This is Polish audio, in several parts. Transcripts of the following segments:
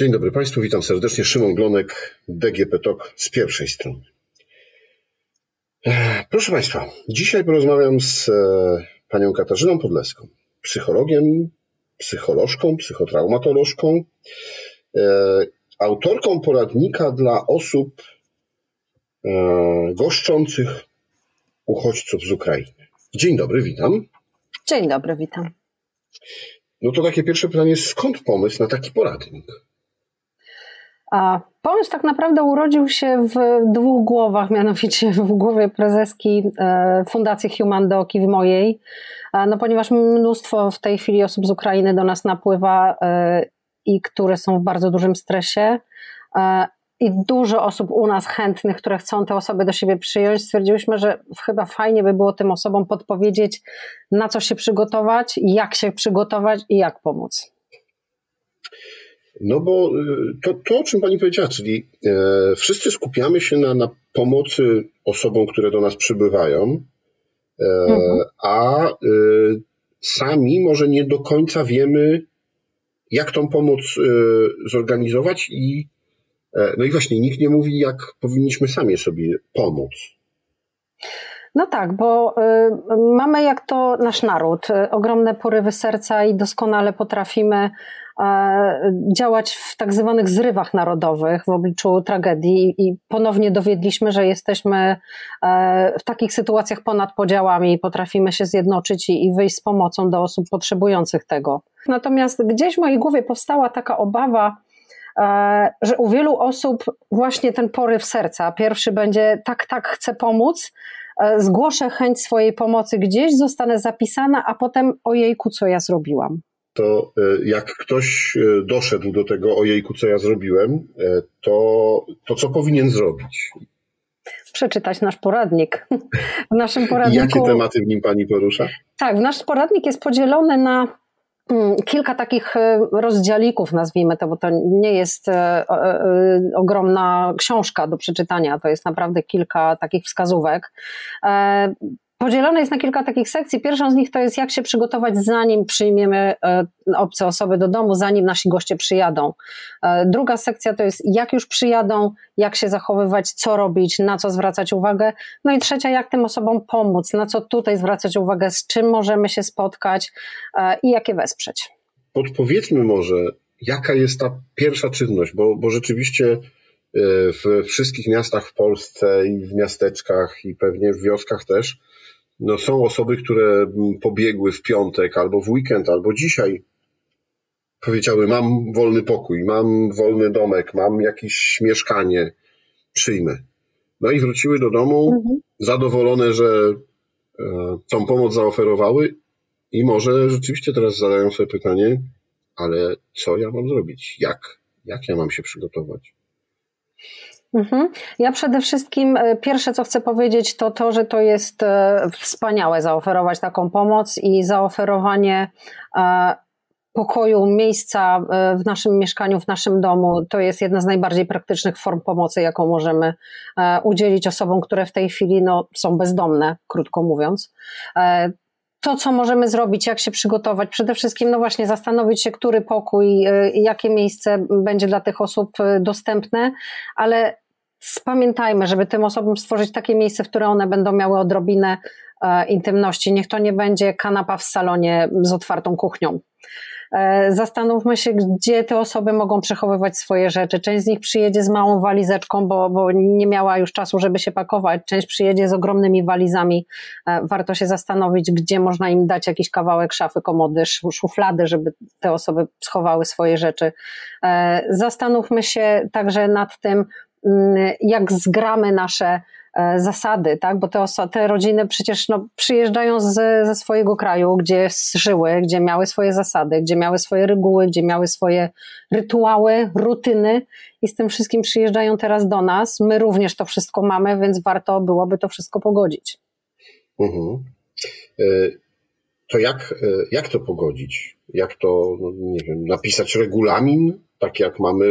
Dzień dobry Państwu, witam serdecznie. Szymon Glonek, DGP TOK z pierwszej strony. Proszę Państwa, dzisiaj porozmawiam z e, panią Katarzyną Podleską, psychologiem, psycholożką, psychotraumatolożką, e, autorką poradnika dla osób e, goszczących uchodźców z Ukrainy. Dzień dobry, witam. Dzień dobry, witam. No to takie pierwsze pytanie, skąd pomysł na taki poradnik? A pomysł tak naprawdę urodził się w dwóch głowach, mianowicie w głowie prezeski e, Fundacji Human Doc i w mojej, no ponieważ mnóstwo w tej chwili osób z Ukrainy do nas napływa e, i które są w bardzo dużym stresie e, i dużo osób u nas chętnych, które chcą te osoby do siebie przyjąć, stwierdziłyśmy, że chyba fajnie by było tym osobom podpowiedzieć, na co się przygotować, jak się przygotować i jak pomóc. No bo y, to, to, o czym Pani powiedziała, czyli e, wszyscy skupiamy się na, na pomocy osobom, które do nas przybywają, e, mhm. a e, sami może nie do końca wiemy, jak tą pomoc e, zorganizować i e, no i właśnie nikt nie mówi, jak powinniśmy sami sobie pomóc. No tak, bo y, mamy jak to nasz naród, y, ogromne porywy serca i doskonale potrafimy działać w tak zwanych zrywach narodowych w obliczu tragedii i ponownie dowiedliśmy, że jesteśmy e, w takich sytuacjach ponad podziałami i potrafimy się zjednoczyć i wyjść z pomocą do osób potrzebujących tego. Natomiast gdzieś w mojej głowie powstała taka obawa, e, że u wielu osób właśnie ten poryw serca, pierwszy będzie tak, tak, chcę pomóc, zgłoszę chęć swojej pomocy gdzieś, zostanę zapisana, a potem ojejku, co ja zrobiłam to e, jak ktoś e, doszedł do tego, ojejku, co ja zrobiłem, e, to, to co powinien zrobić? Przeczytać nasz poradnik. W naszym poradniku. Jakie tematy w nim pani porusza? Tak, nasz poradnik jest podzielony na mm, kilka takich rozdziałików, nazwijmy to, bo to nie jest ogromna książka do przeczytania, to jest naprawdę kilka takich wskazówek. Podzielone jest na kilka takich sekcji. Pierwszą z nich to jest, jak się przygotować, zanim przyjmiemy e, obce osoby do domu, zanim nasi goście przyjadą. E, druga sekcja to jest, jak już przyjadą, jak się zachowywać, co robić, na co zwracać uwagę. No i trzecia, jak tym osobom pomóc, na co tutaj zwracać uwagę, z czym możemy się spotkać e, i jak je wesprzeć. Podpowiedzmy może, jaka jest ta pierwsza czynność, bo, bo rzeczywiście w wszystkich miastach w Polsce i w miasteczkach i pewnie w wioskach też no są osoby, które pobiegły w piątek albo w weekend, albo dzisiaj. Powiedziały, mam wolny pokój, mam wolny domek, mam jakieś mieszkanie, przyjmę. No i wróciły do domu mhm. zadowolone, że e, tą pomoc zaoferowały i może rzeczywiście teraz zadają sobie pytanie, ale co ja mam zrobić? Jak? Jak ja mam się przygotować? Mhm. Ja przede wszystkim e, pierwsze, co chcę powiedzieć, to to, że to jest e, wspaniałe zaoferować taką pomoc i zaoferowanie e, pokoju, miejsca w naszym mieszkaniu, w naszym domu, to jest jedna z najbardziej praktycznych form pomocy, jaką możemy udzielić osobom, które w tej chwili no, są bezdomne, krótko mówiąc to, co możemy zrobić, jak się przygotować, przede wszystkim, no właśnie, zastanowić się, który pokój, jakie miejsce będzie dla tych osób dostępne, ale Spamiętajmy, żeby tym osobom stworzyć takie miejsce, w które one będą miały odrobinę e, intymności. Niech to nie będzie kanapa w salonie z otwartą kuchnią. E, zastanówmy się, gdzie te osoby mogą przechowywać swoje rzeczy. Część z nich przyjedzie z małą walizeczką, bo, bo nie miała już czasu, żeby się pakować. Część przyjedzie z ogromnymi walizami. E, warto się zastanowić, gdzie można im dać jakiś kawałek szafy, komody, szuflady, żeby te osoby schowały swoje rzeczy. Zastanówmy się także nad tym, Mm, jak zgramy nasze e, zasady, tak? bo te, te rodziny przecież no, przyjeżdżają z, ze swojego kraju, gdzie żyły, gdzie miały swoje zasady, gdzie miały swoje reguły, gdzie miały swoje rytuały, rutyny i z tym wszystkim przyjeżdżają teraz do nas. My również to wszystko mamy, więc warto byłoby to wszystko pogodzić. Mhm. E, to jak, e, jak to pogodzić? Jak to, no nie wiem, napisać regulamin? tak jak mamy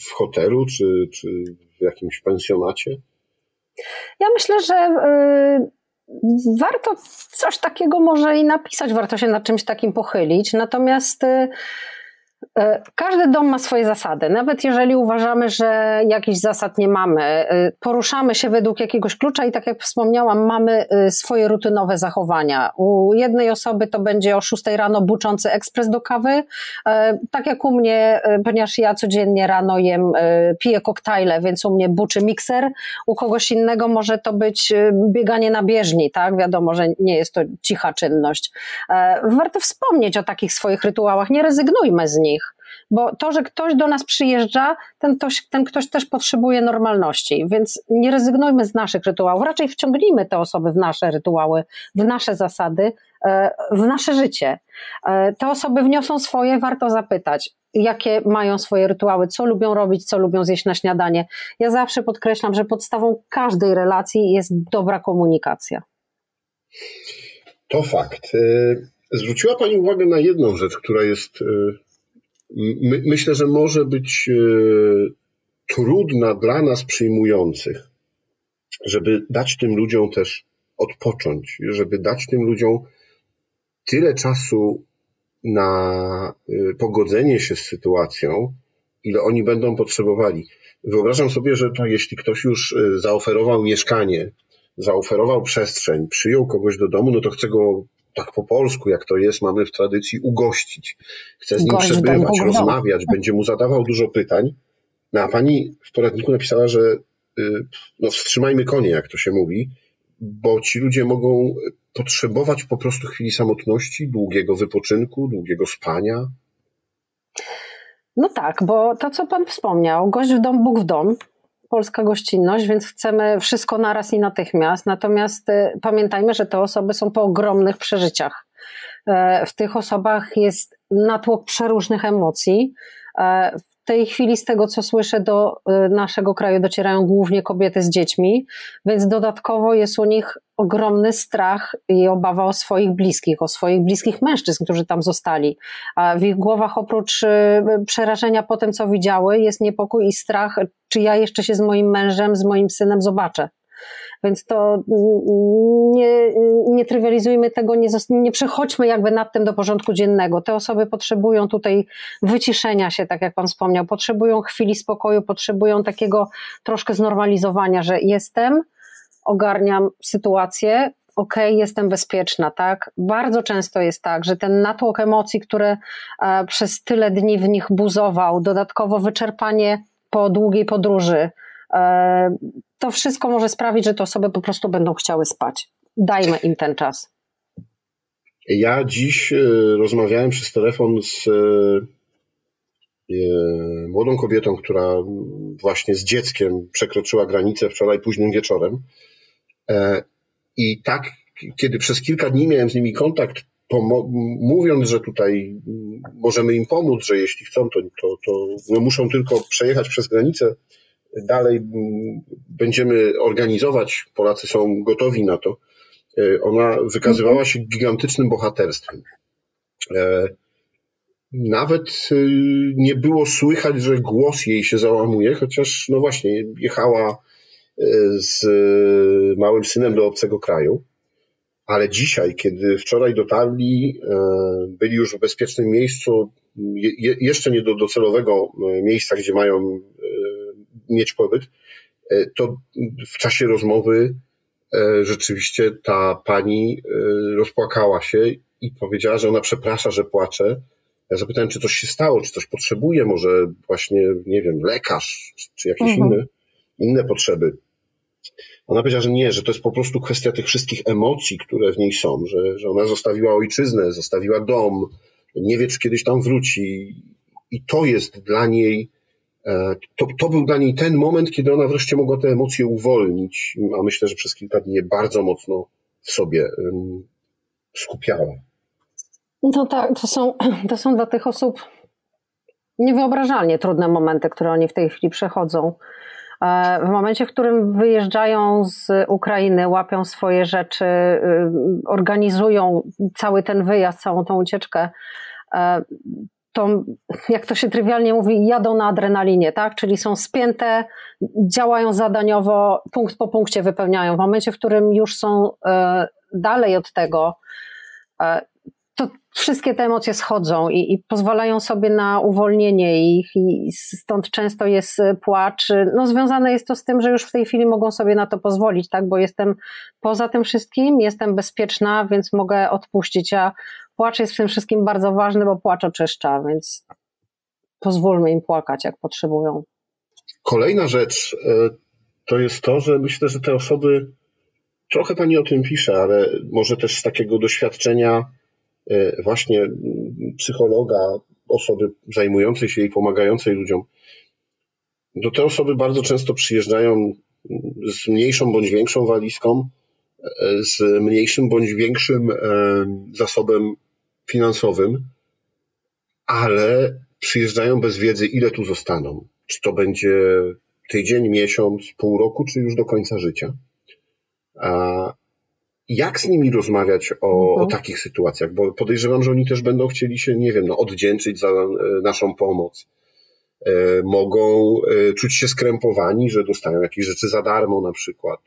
w hotelu czy, czy w jakimś pensjonacie? Ja myślę, że y, warto coś takiego może i napisać, warto się nad czymś takim pochylić. Natomiast y, każdy dom ma swoje zasady. Nawet jeżeli uważamy, że jakichś zasad nie mamy, e, poruszamy się według jakiegoś klucza i tak jak wspomniałam, mamy e, swoje rutynowe zachowania. U jednej osoby to będzie o 6 rano buczący ekspres do kawy, tak jak u mnie, ponieważ ja codziennie rano jem, piję koktajle, więc u mnie buczy mikser. U kogoś innego może to być bieganie na bieżni, tak? Wiadomo, że nie jest to cicha czynność. Warto wspomnieć o takich swoich rytuałach, nie rezygnujmy z nich bo to, że ktoś do nas przyjeżdża, ten ktoś, ten ktoś też potrzebuje normalności, więc nie rezygnujmy z naszych rytuałów, raczej wciągnijmy te osoby w nasze rytuały, w nasze zasady, e, w nasze życie. E, te osoby wniosą swoje, warto zapytać, jakie mają swoje rytuały, co lubią robić, co lubią zjeść na śniadanie. Ja zawsze podkreślam, że podstawą każdej relacji jest dobra komunikacja. To fakt. E, zwróciła Pani uwagę na jedną rzecz, która jest my, myślę, że może być e, trudna dla nas przyjmujących, żeby dać tym ludziom też odpocząć, żeby dać tym ludziom tyle czasu na e, pogodzenie się z sytuacją, ile oni będą potrzebowali. Wyobrażam sobie, że to jeśli ktoś już e, zaoferował mieszkanie, zaoferował przestrzeń, przyjął kogoś do domu, no to chce go tak po polsku, jak to jest, mamy w tradycji ugościć. Chce z nim Gość przebywać, rozmawiać, będzie mu zadawał dużo pytań. No a pani w poradniku napisała, że y, no, wstrzymajmy konie, jak to się mówi, bo ci ludzie mogą potrzebować po prostu chwili samotności, długiego wypoczynku, długiego spania. No tak, bo to, co Pan wspomniał, gość w dom, Bóg w dom, polska gościnność, więc chcemy wszystko naraz i natychmiast. Natomiast y, pamiętajmy, że te osoby są po ogromnych przeżyciach. E, w tych osobach jest natłok przeróżnych emocji. Tej chwili, z tego co słyszę, do y, naszego kraju docierają głównie kobiety z dziećmi, więc dodatkowo jest u nich ogromny strach i obawa o swoich bliskich, o swoich bliskich mężczyzn, którzy tam zostali. A w ich głowach oprócz y, przerażenia po tym, co widziały, jest niepokój i strach, czy ja jeszcze się z moim mężem, z moim synem zobaczę. Więc to nie, nie trywializujmy tego, nie, nie przechodźmy jakby nad tym do porządku dziennego. Te osoby potrzebują tutaj wyciszenia się, tak jak Pan wspomniał, potrzebują chwili spokoju, potrzebują takiego troszkę znormalizowania, że jestem, ogarniam sytuację, ok, jestem bezpieczna, tak? Bardzo często jest tak, że ten natłok emocji, który e, przez tyle dni w nich buzował, dodatkowo wyczerpanie po długiej podróży, to wszystko może sprawić, że te osoby po prostu będą chciały spać. Dajmy im ten czas. Ja dziś e, rozmawiałem przez telefon z młodą kobietą, która właśnie z dzieckiem przekroczyła granicę wczoraj późnym wieczorem. I tak, kiedy przez kilka dni miałem z nimi kontakt, mówiąc, że tutaj możemy im pomóc, że jeśli chcą, to, to, to muszą tylko przejechać przez granicę, dalej będziemy organizować, Polacy są gotowi na to. E, ona wykazywała się gigantycznym bohaterstwem. E, nawet e, nie było słychać, że głos jej się załamuje, chociaż no właśnie jechała z małym synem do obcego kraju. Ale dzisiaj, kiedy wczoraj dotarli, e, byli już w bezpiecznym miejscu, jeszcze nie do docelowego e, miejsca, gdzie mają e, mieć pobyt, to w czasie rozmowy rzeczywiście ta pani rozpłakała się i powiedziała, że ona przeprasza, że płacze. Ja zapytałem, czy coś się stało, czy coś potrzebuje, może właśnie, nie wiem, lekarz, czy jakieś mhm. inne, inne potrzeby. Ona powiedziała, że nie, że to jest po prostu kwestia tych wszystkich emocji, które w niej są, że, że ona zostawiła ojczyznę, zostawiła dom, nie wie, czy kiedyś tam wróci. I to jest dla niej, e, to, to był dla niej ten moment, kiedy ona wreszcie mogła te emocje uwolnić, a myślę, że przez kilka dni je bardzo mocno w sobie skupiała. No tak, to są, to są dla tych osób niewyobrażalnie trudne momenty, które oni w tej chwili przechodzą. E, w momencie, w którym wyjeżdżają z Ukrainy, łapią swoje rzeczy, y, organizują cały ten wyjazd, całą tą ucieczkę, e, to jak to się trywialnie mówi, jadą na adrenalinie, tak? Czyli są spięte, działają zadaniowo, punkt po punkcie wypełniają. W momencie, w którym już są e, dalej od tego, to wszystkie te emocje schodzą i, i, pozwalają sobie na uwolnienie ich i stąd często jest płacz. No związane jest to z tym, że już w tej chwili mogą sobie na to pozwolić, tak, bo jestem poza tym wszystkim, jestem bezpieczna, więc mogę odpuścić, a płacz jest w tym wszystkim bardzo ważny, bo płacz oczyszcza, więc pozwólmy im płakać, jak potrzebują. Kolejna rzecz e, to jest to, że myślę, że te osoby, trochę pani o tym pisze, ale może też z takiego doświadczenia e, właśnie psychologa, osoby zajmującej się i pomagającej ludziom, do te osoby bardzo często przyjeżdżają z mniejszą bądź większą walizką, e, z mniejszym bądź większym zasobem finansowym, ale przyjeżdżają bez wiedzy, ile tu zostaną. Czy to będzie tydzień, miesiąc, pół roku, czy już do końca życia. Jak z nimi rozmawiać o, mhm. o, takich sytuacjach? Bo podejrzewam, że oni też będą chcieli się, nie wiem, no, odwdzięczyć za e, naszą pomoc. E, mogą e, czuć się skrępowani, że dostają jakieś rzeczy za darmo na przykład,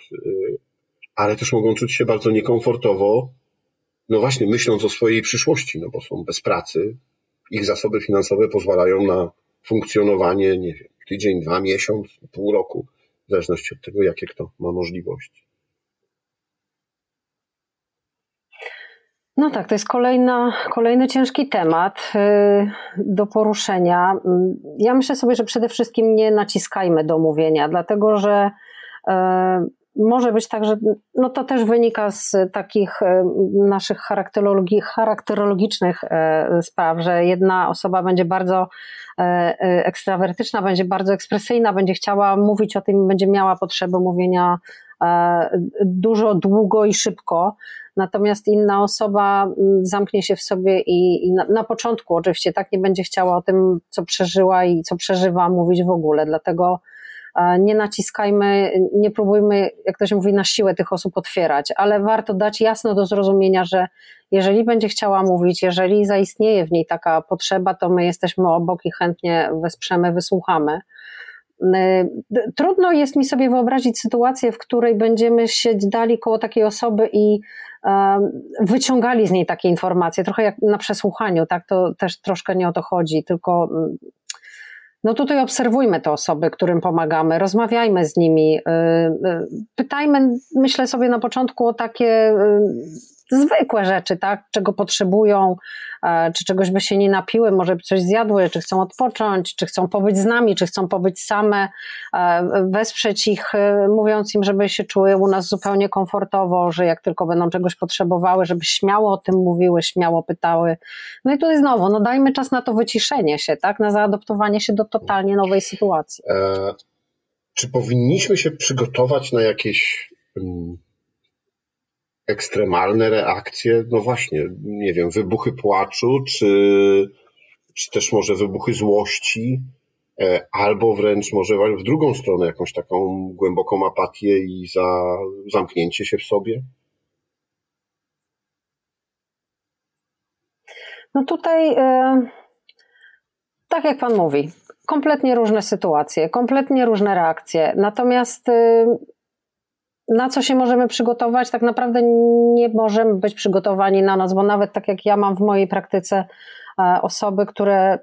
ale też mogą czuć się bardzo niekomfortowo, no właśnie myśląc o swojej przyszłości, no bo są bez pracy, ich zasoby finansowe pozwalają na funkcjonowanie, nie wiem, tydzień, dwa, miesiąc, pół roku, w zależności od tego, jakie kto ma możliwości. No tak, to jest kolejna, kolejny ciężki temat y, do poruszenia. Ja myślę sobie, że przede wszystkim nie naciskajmy do mówienia, dlatego że y, może być tak, że no to też wynika z takich e, naszych charakterologi charakterologicznych spraw, że jedna osoba będzie bardzo ekstrawertyczna, będzie bardzo ekspresyjna, będzie chciała mówić o tym, będzie miała potrzebę mówienia dużo, długo i szybko. Natomiast inna osoba zamknie się w sobie i, i na, na, początku oczywiście tak nie będzie chciała o tym, co przeżyła i co przeżywa, mówić w ogóle. Dlatego nie naciskajmy, nie próbujmy, jak ktoś mówi, na siłę tych osób otwierać, ale warto dać jasno do zrozumienia, że jeżeli będzie chciała mówić, jeżeli zaistnieje w niej taka potrzeba, to my jesteśmy obok i chętnie wesprzemy, wysłuchamy. Y, trudno jest mi sobie wyobrazić sytuację, w której będziemy się dali koło takiej osoby i wyciągali z niej takie informacje, trochę jak na przesłuchaniu, tak? To też troszkę nie o to chodzi, tylko mm, no tutaj obserwujmy te osoby, którym pomagamy, rozmawiajmy z nimi, y, y, pytajmy, myślę sobie na początku o takie zwykłe rzeczy, tak? czego potrzebują, e, czy czegoś by się nie napiły, może by coś zjadły, czy chcą odpocząć, czy chcą pobyć z nami, czy chcą pobyć same, e, wesprzeć ich, e, mówiąc im, żeby się czuły u nas zupełnie komfortowo, że jak tylko będą czegoś potrzebowały, żeby śmiało o tym mówiły, śmiało pytały. No i tutaj znowu, no dajmy czas na to wyciszenie się, tak? na zaadoptowanie się do totalnie nowej sytuacji. E, czy powinniśmy się przygotować na jakieś um ekstremalne reakcje, no właśnie, nie wiem, wybuchy płaczu, czy, czy też może wybuchy złości, e, albo wręcz może w drugą stronę jakąś taką głęboką apatię i za, zamknięcie się w sobie? No tutaj, e, tak jak Pan mówi, kompletnie różne sytuacje, kompletnie różne reakcje. Natomiast e, na co się możemy przygotować? Tak naprawdę nie możemy być przygotowani na noc, bo nawet tak jak ja mam w mojej praktyce e, osoby, które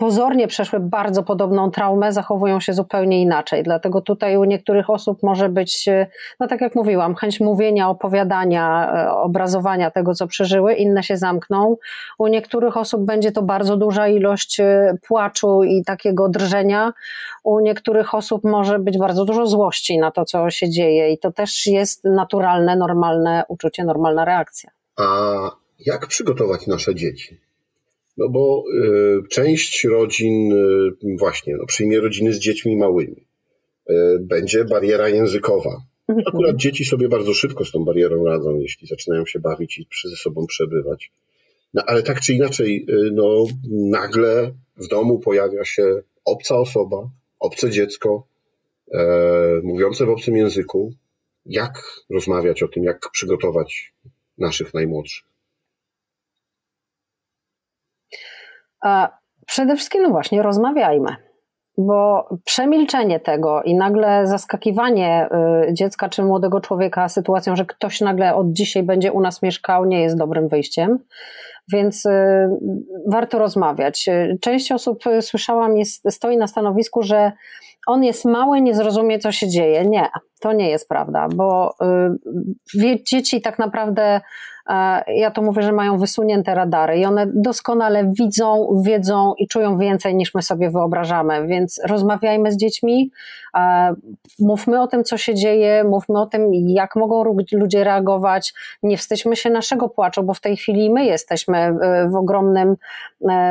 pozornie przeszły bardzo podobną traumę, zachowują się zupełnie inaczej. Dlatego tutaj u niektórych osób może być, e, no tak jak mówiłam, chęć mówienia, opowiadania, e, obrazowania tego, co przeżyły, inne się zamkną. U niektórych osób będzie to bardzo duża ilość e, płaczu i takiego drżenia. U niektórych osób może być bardzo dużo złości na to, co się dzieje, i to też jest naturalne, normalne uczucie, normalna reakcja. A jak przygotować nasze dzieci? No bo y, część rodzin y, właśnie no, przyjmie rodziny z dziećmi małymi. Y, będzie bariera językowa. Mhm. Akurat dzieci sobie bardzo szybko z tą barierą radzą, jeśli zaczynają się bawić i ze sobą przebywać. No ale tak czy inaczej, no nagle w domu pojawia się obca osoba, obce dziecko, e, mówiące w obcym języku. Jak rozmawiać o tym, jak przygotować naszych najmłodszych? Przede wszystkim, no właśnie, rozmawiajmy. bo przemilczenie tego i nagle zaskakiwanie y, dziecka czy młodego człowieka sytuacją, że ktoś nagle od dzisiaj będzie u nas mieszkał, nie jest dobrym wyjściem. Więc y, warto rozmawiać. Część osób y, słyszałam, jest, stoi na stanowisku, że on jest mały, nie zrozumie, co się dzieje. Nie, to nie jest prawda, bo dzieci tak naprawdę ja to mówię, że mają wysunięte radary i one doskonale widzą, wiedzą i czują więcej niż my sobie wyobrażamy, więc rozmawiajmy z dziećmi, mówmy o tym, co się dzieje, mówmy o tym, jak mogą ludzie reagować, nie wstydźmy się naszego płaczu, bo w tej chwili my jesteśmy e, w, ogromnym,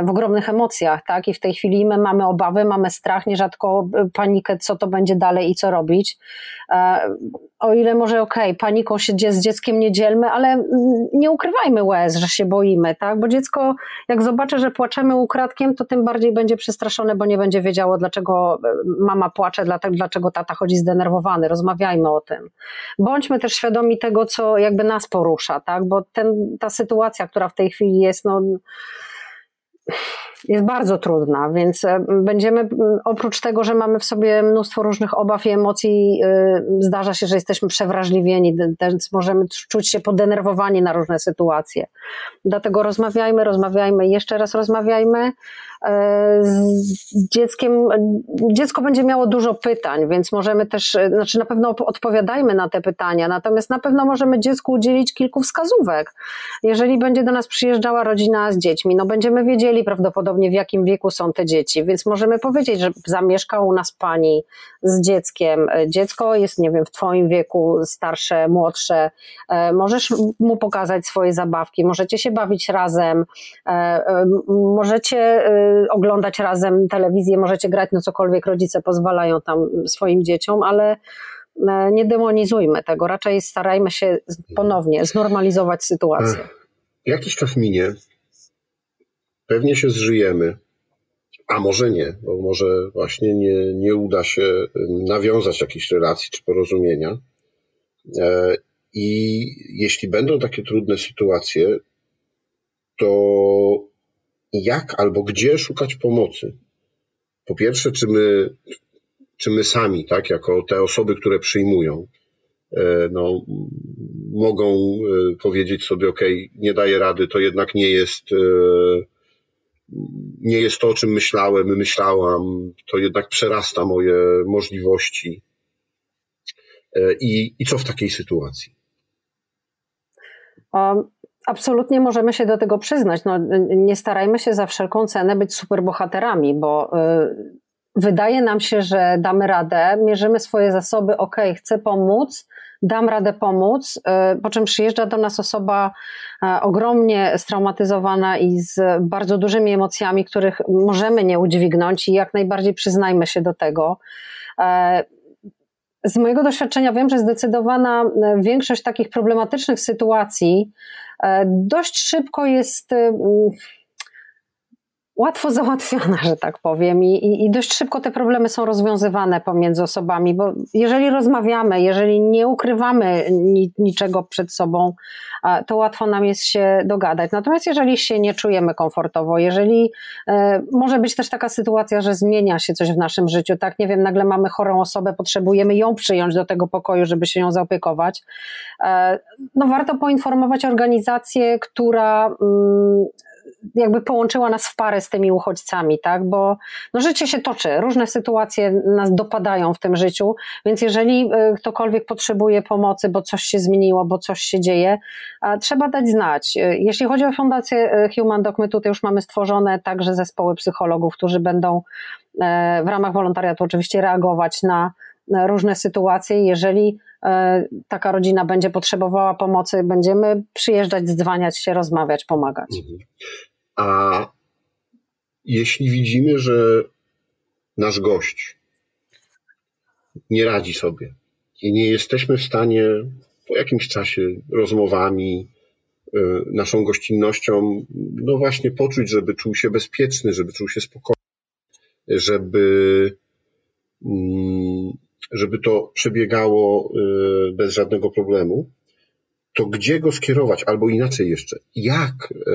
w ogromnych emocjach, tak, i w tej chwili my mamy obawy, mamy strach, nierzadko panikę, co to będzie dalej i co robić. O ile może okej, okay, paniką się z dzieckiem nie dzielmy, ale nie ukrywajmy łez, że się boimy, tak? Bo dziecko, jak zobaczy, że płaczemy ukradkiem, to tym bardziej będzie przestraszone, bo nie będzie wiedziało, dlaczego e, mama płacze, dlaczego tata chodzi zdenerwowany. Rozmawiajmy o tym. Bądźmy też świadomi tego, co jakby nas porusza, tak? Bo ten, ta sytuacja, która w tej chwili jest, no jest bardzo trudna, więc e, będziemy, oprócz tego, że mamy w sobie mnóstwo różnych obaw i emocji, e, zdarza się, że jesteśmy przewrażliwieni, więc możemy czuć się podenerwowani na różne sytuacje. Dlatego rozmawiajmy, rozmawiajmy, jeszcze raz rozmawiajmy, z dzieckiem, dziecko będzie miało dużo pytań, więc możemy też, e, znaczy na pewno odpowiadajmy na te pytania, natomiast na pewno możemy dziecku udzielić kilku wskazówek. Jeżeli będzie do nas przyjeżdżała rodzina z dziećmi, no będziemy wiedzieli prawdopodobnie w jakim wieku są te dzieci, więc możemy powiedzieć, że zamieszka u nas pani z dzieckiem. E, dziecko jest, nie wiem, w twoim wieku, starsze, młodsze, możesz mu pokazać swoje zabawki, możecie się bawić razem, możecie oglądać razem telewizję, możecie grać, no cokolwiek rodzice pozwalają tam swoim dzieciom, ale e, nie demonizujmy tego, raczej starajmy się ponownie znormalizować sytuację. Jakiś czas minie, pewnie się zżyjemy, a może nie, bo może właśnie nie, nie uda się nawiązać jakiejś relacji czy porozumienia. E, I jeśli będą takie trudne sytuacje, to jak albo gdzie szukać pomocy. Po pierwsze, czy my, czy my sami, tak, jako te osoby, które przyjmują, e, no, mogą e, powiedzieć sobie, ok, nie daję rady, to jednak nie jest, e, nie jest to, o czym myślałem, myślałam, to jednak przerasta moje możliwości. I, i co w takiej sytuacji? Um Absolutnie możemy się do tego przyznać. No, nie starajmy się za wszelką cenę być superbohaterami, bo y, wydaje nam się, że damy radę, mierzymy swoje zasoby, ok, chcę pomóc, dam radę pomóc, y, po czym przyjeżdża do nas osoba y, ogromnie straumatyzowana i z bardzo dużymi emocjami, których możemy nie udźwignąć i jak najbardziej przyznajmy się do tego. Z mojego doświadczenia wiem, że zdecydowana większość takich problematycznych sytuacji E, dość szybko jest y, łatwo załatwiana, że tak powiem, I, i dość szybko te problemy są rozwiązywane pomiędzy osobami, bo jeżeli rozmawiamy, jeżeli nie ukrywamy ni, niczego przed sobą, to łatwo nam jest się dogadać. Natomiast jeżeli się nie czujemy komfortowo, jeżeli e, może być też taka sytuacja, że zmienia się coś w naszym życiu, tak, nie wiem, nagle mamy chorą osobę, potrzebujemy ją przyjąć do tego pokoju, żeby się ją zaopiekować, e, no warto poinformować organizację, która mm, jakby połączyła nas w parę z tymi uchodźcami, tak? Bo no, życie się toczy, różne sytuacje nas dopadają w tym życiu, więc jeżeli e, ktokolwiek potrzebuje pomocy, bo coś się zmieniło, bo coś się dzieje, trzeba dać znać. E, jeśli chodzi o Fundację e, Human Doc, my tutaj już mamy stworzone także zespoły psychologów, którzy będą w ramach wolontariatu oczywiście reagować na różne sytuacje. Jeżeli taka rodzina będzie potrzebowała pomocy, będziemy przyjeżdżać, dzwaniać się, rozmawiać, pomagać. Mhm. A jeśli widzimy, że nasz gość nie radzi sobie i nie jesteśmy w stanie po jakimś czasie rozmowami, y, naszą gościnnością, no właśnie poczuć, żeby czuł się bezpieczny, żeby czuł się spokojny, żeby, mm, żeby to przebiegało y, bez żadnego problemu, to gdzie go skierować, albo inaczej jeszcze, jak e,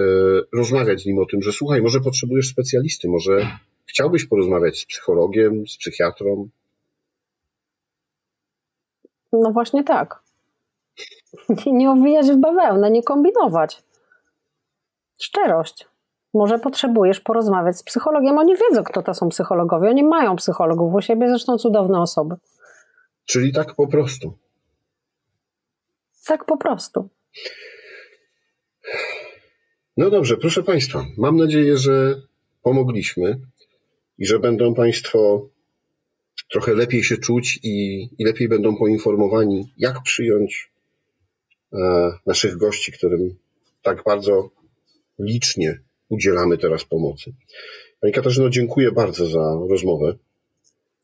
rozmawiać z nim o tym, że słuchaj, może potrzebujesz specjalisty, może chciałbyś porozmawiać z psychologiem, z psychiatrą? No właśnie tak. Nie owijać w bawełnę, nie kombinować. Szczerość. Może potrzebujesz porozmawiać z psychologiem. Oni wiedzą, kto to są psychologowie. Oni mają psychologów u siebie, zresztą cudowne osoby. Czyli tak po prostu. Tak po prostu. No dobrze, proszę Państwa, mam nadzieję, że pomogliśmy i że będą Państwo trochę lepiej się czuć i, i lepiej będą poinformowani, jak przyjąć e, naszych gości, którym tak bardzo licznie udzielamy teraz pomocy. Pani Katarzyno, dziękuję bardzo za rozmowę.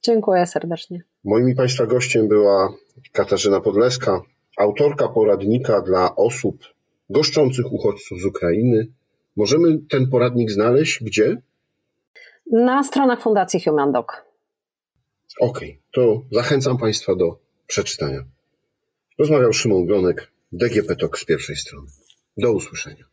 Dziękuję serdecznie. Moim i Państwa gościem była Katarzyna Podleska, autorka poradnika dla osób goszczących uchodźców z Ukrainy. Możemy ten poradnik znaleźć gdzie? Na stronach Fundacji Human Dog. Okej, okay, to zachęcam Państwa do przeczytania. Rozmawiał Szymon Glonek, DGP TOK z pierwszej strony. Do usłyszenia.